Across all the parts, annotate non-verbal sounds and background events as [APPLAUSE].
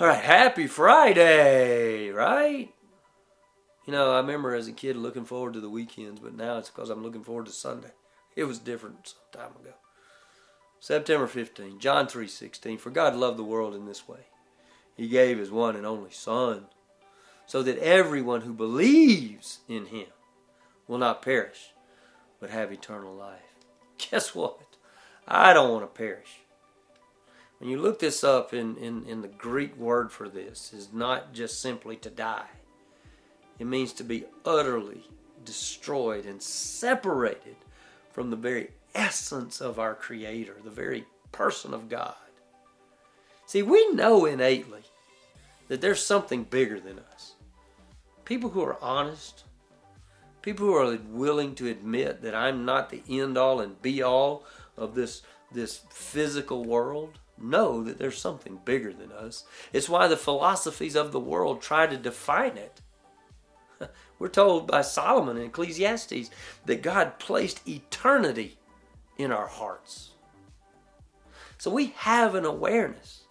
All right, happy Friday, right? You know, I remember as a kid looking forward to the weekends, but now it's because I'm looking forward to Sunday. It was different some time ago. September 15, John 3:16. For God loved the world in this way. He gave his one and only son so that everyone who believes in him will not perish but have eternal life. [LAUGHS] Guess what? I don't want to perish. When you look this up in, in, in the Greek word for this is not just simply to die. It means to be utterly destroyed and separated from the very essence of our Creator, the very person of God. See, we know innately that there's something bigger than us. People who are honest, people who are willing to admit that I'm not the end all and be all of this, this physical world, know that there's something bigger than us. It's why the philosophies of the world try to define it. [LAUGHS] We're told by Solomon in Ecclesiastes that God placed eternity in our hearts. So we have an awareness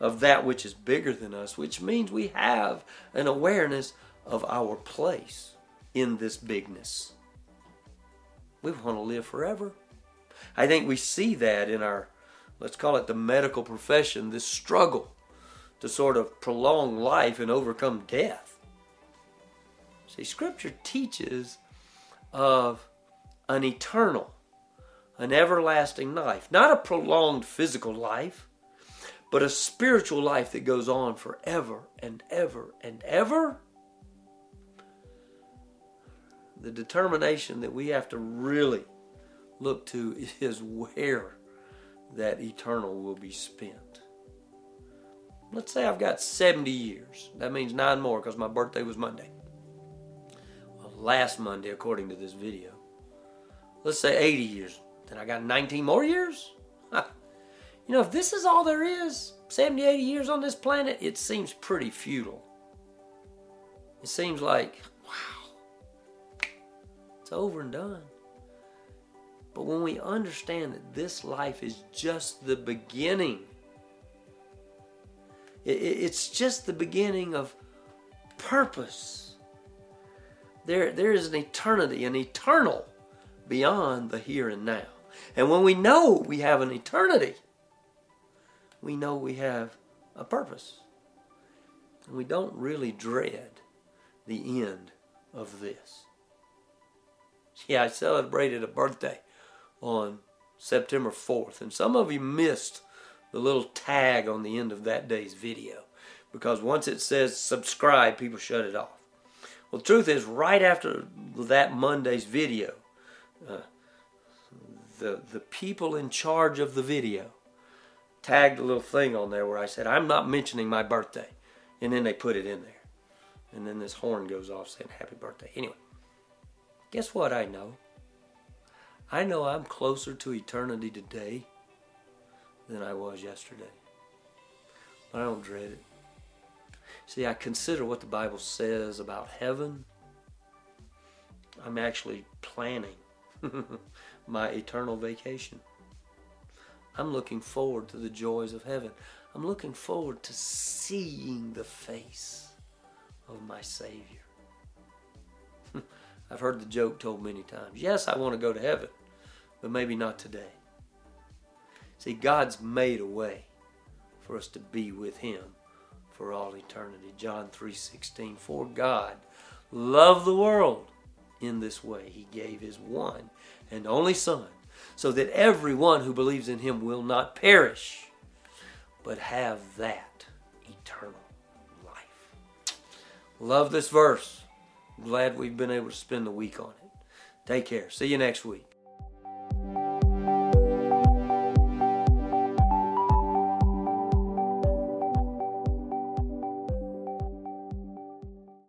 of that which is bigger than us, which means we have an awareness of our place in this bigness. We want to live forever. I think we see that in our let's call it the medical profession, this struggle to sort of prolong life and overcome death. See, Scripture teaches of an eternal, an everlasting life, not a prolonged physical life, but a spiritual life that goes on forever and ever and ever. The determination that we have to really look to is where that eternal will be spent. Let's say I've got 70 years. That means nine more because my birthday was Monday. Well, last Monday, according to this video. Let's say 80 years. Then I got 19 more years? [LAUGHS] you know, if this is all there is, 70, 80 years on this planet, it seems pretty futile. It seems like, wow, it's over and done. But when we understand that this life is just the beginning, it's just the beginning of purpose. There, there is an eternity, an eternal beyond the here and now. And when we know we have an eternity, we know we have a purpose. And we don't really dread the end of this. Yeah, I celebrated a birthday on September 4th. And some of you missed the little tag on the end of that day's video because once it says subscribe, people shut it off. Well, the truth is, right after that Monday's video, uh, the, the people in charge of the video tagged a little thing on there where I said, I'm not mentioning my birthday. And then they put it in there. And then this horn goes off saying, Happy birthday. Anyway, guess what I know? I know I'm closer to eternity today than I was yesterday. But I don't dread it. See, I consider what the Bible says about heaven. I'm actually planning [LAUGHS] my eternal vacation. I'm looking forward to the joys of heaven. I'm looking forward to seeing the face of my Savior. [LAUGHS] I've heard the joke told many times. Yes, I want to go to heaven but maybe not today. See, God's made a way for us to be with him for all eternity. John 3:16 For God loved the world in this way he gave his one and only son so that everyone who believes in him will not perish but have that eternal life. Love this verse. Glad we've been able to spend the week on it. Take care. See you next week.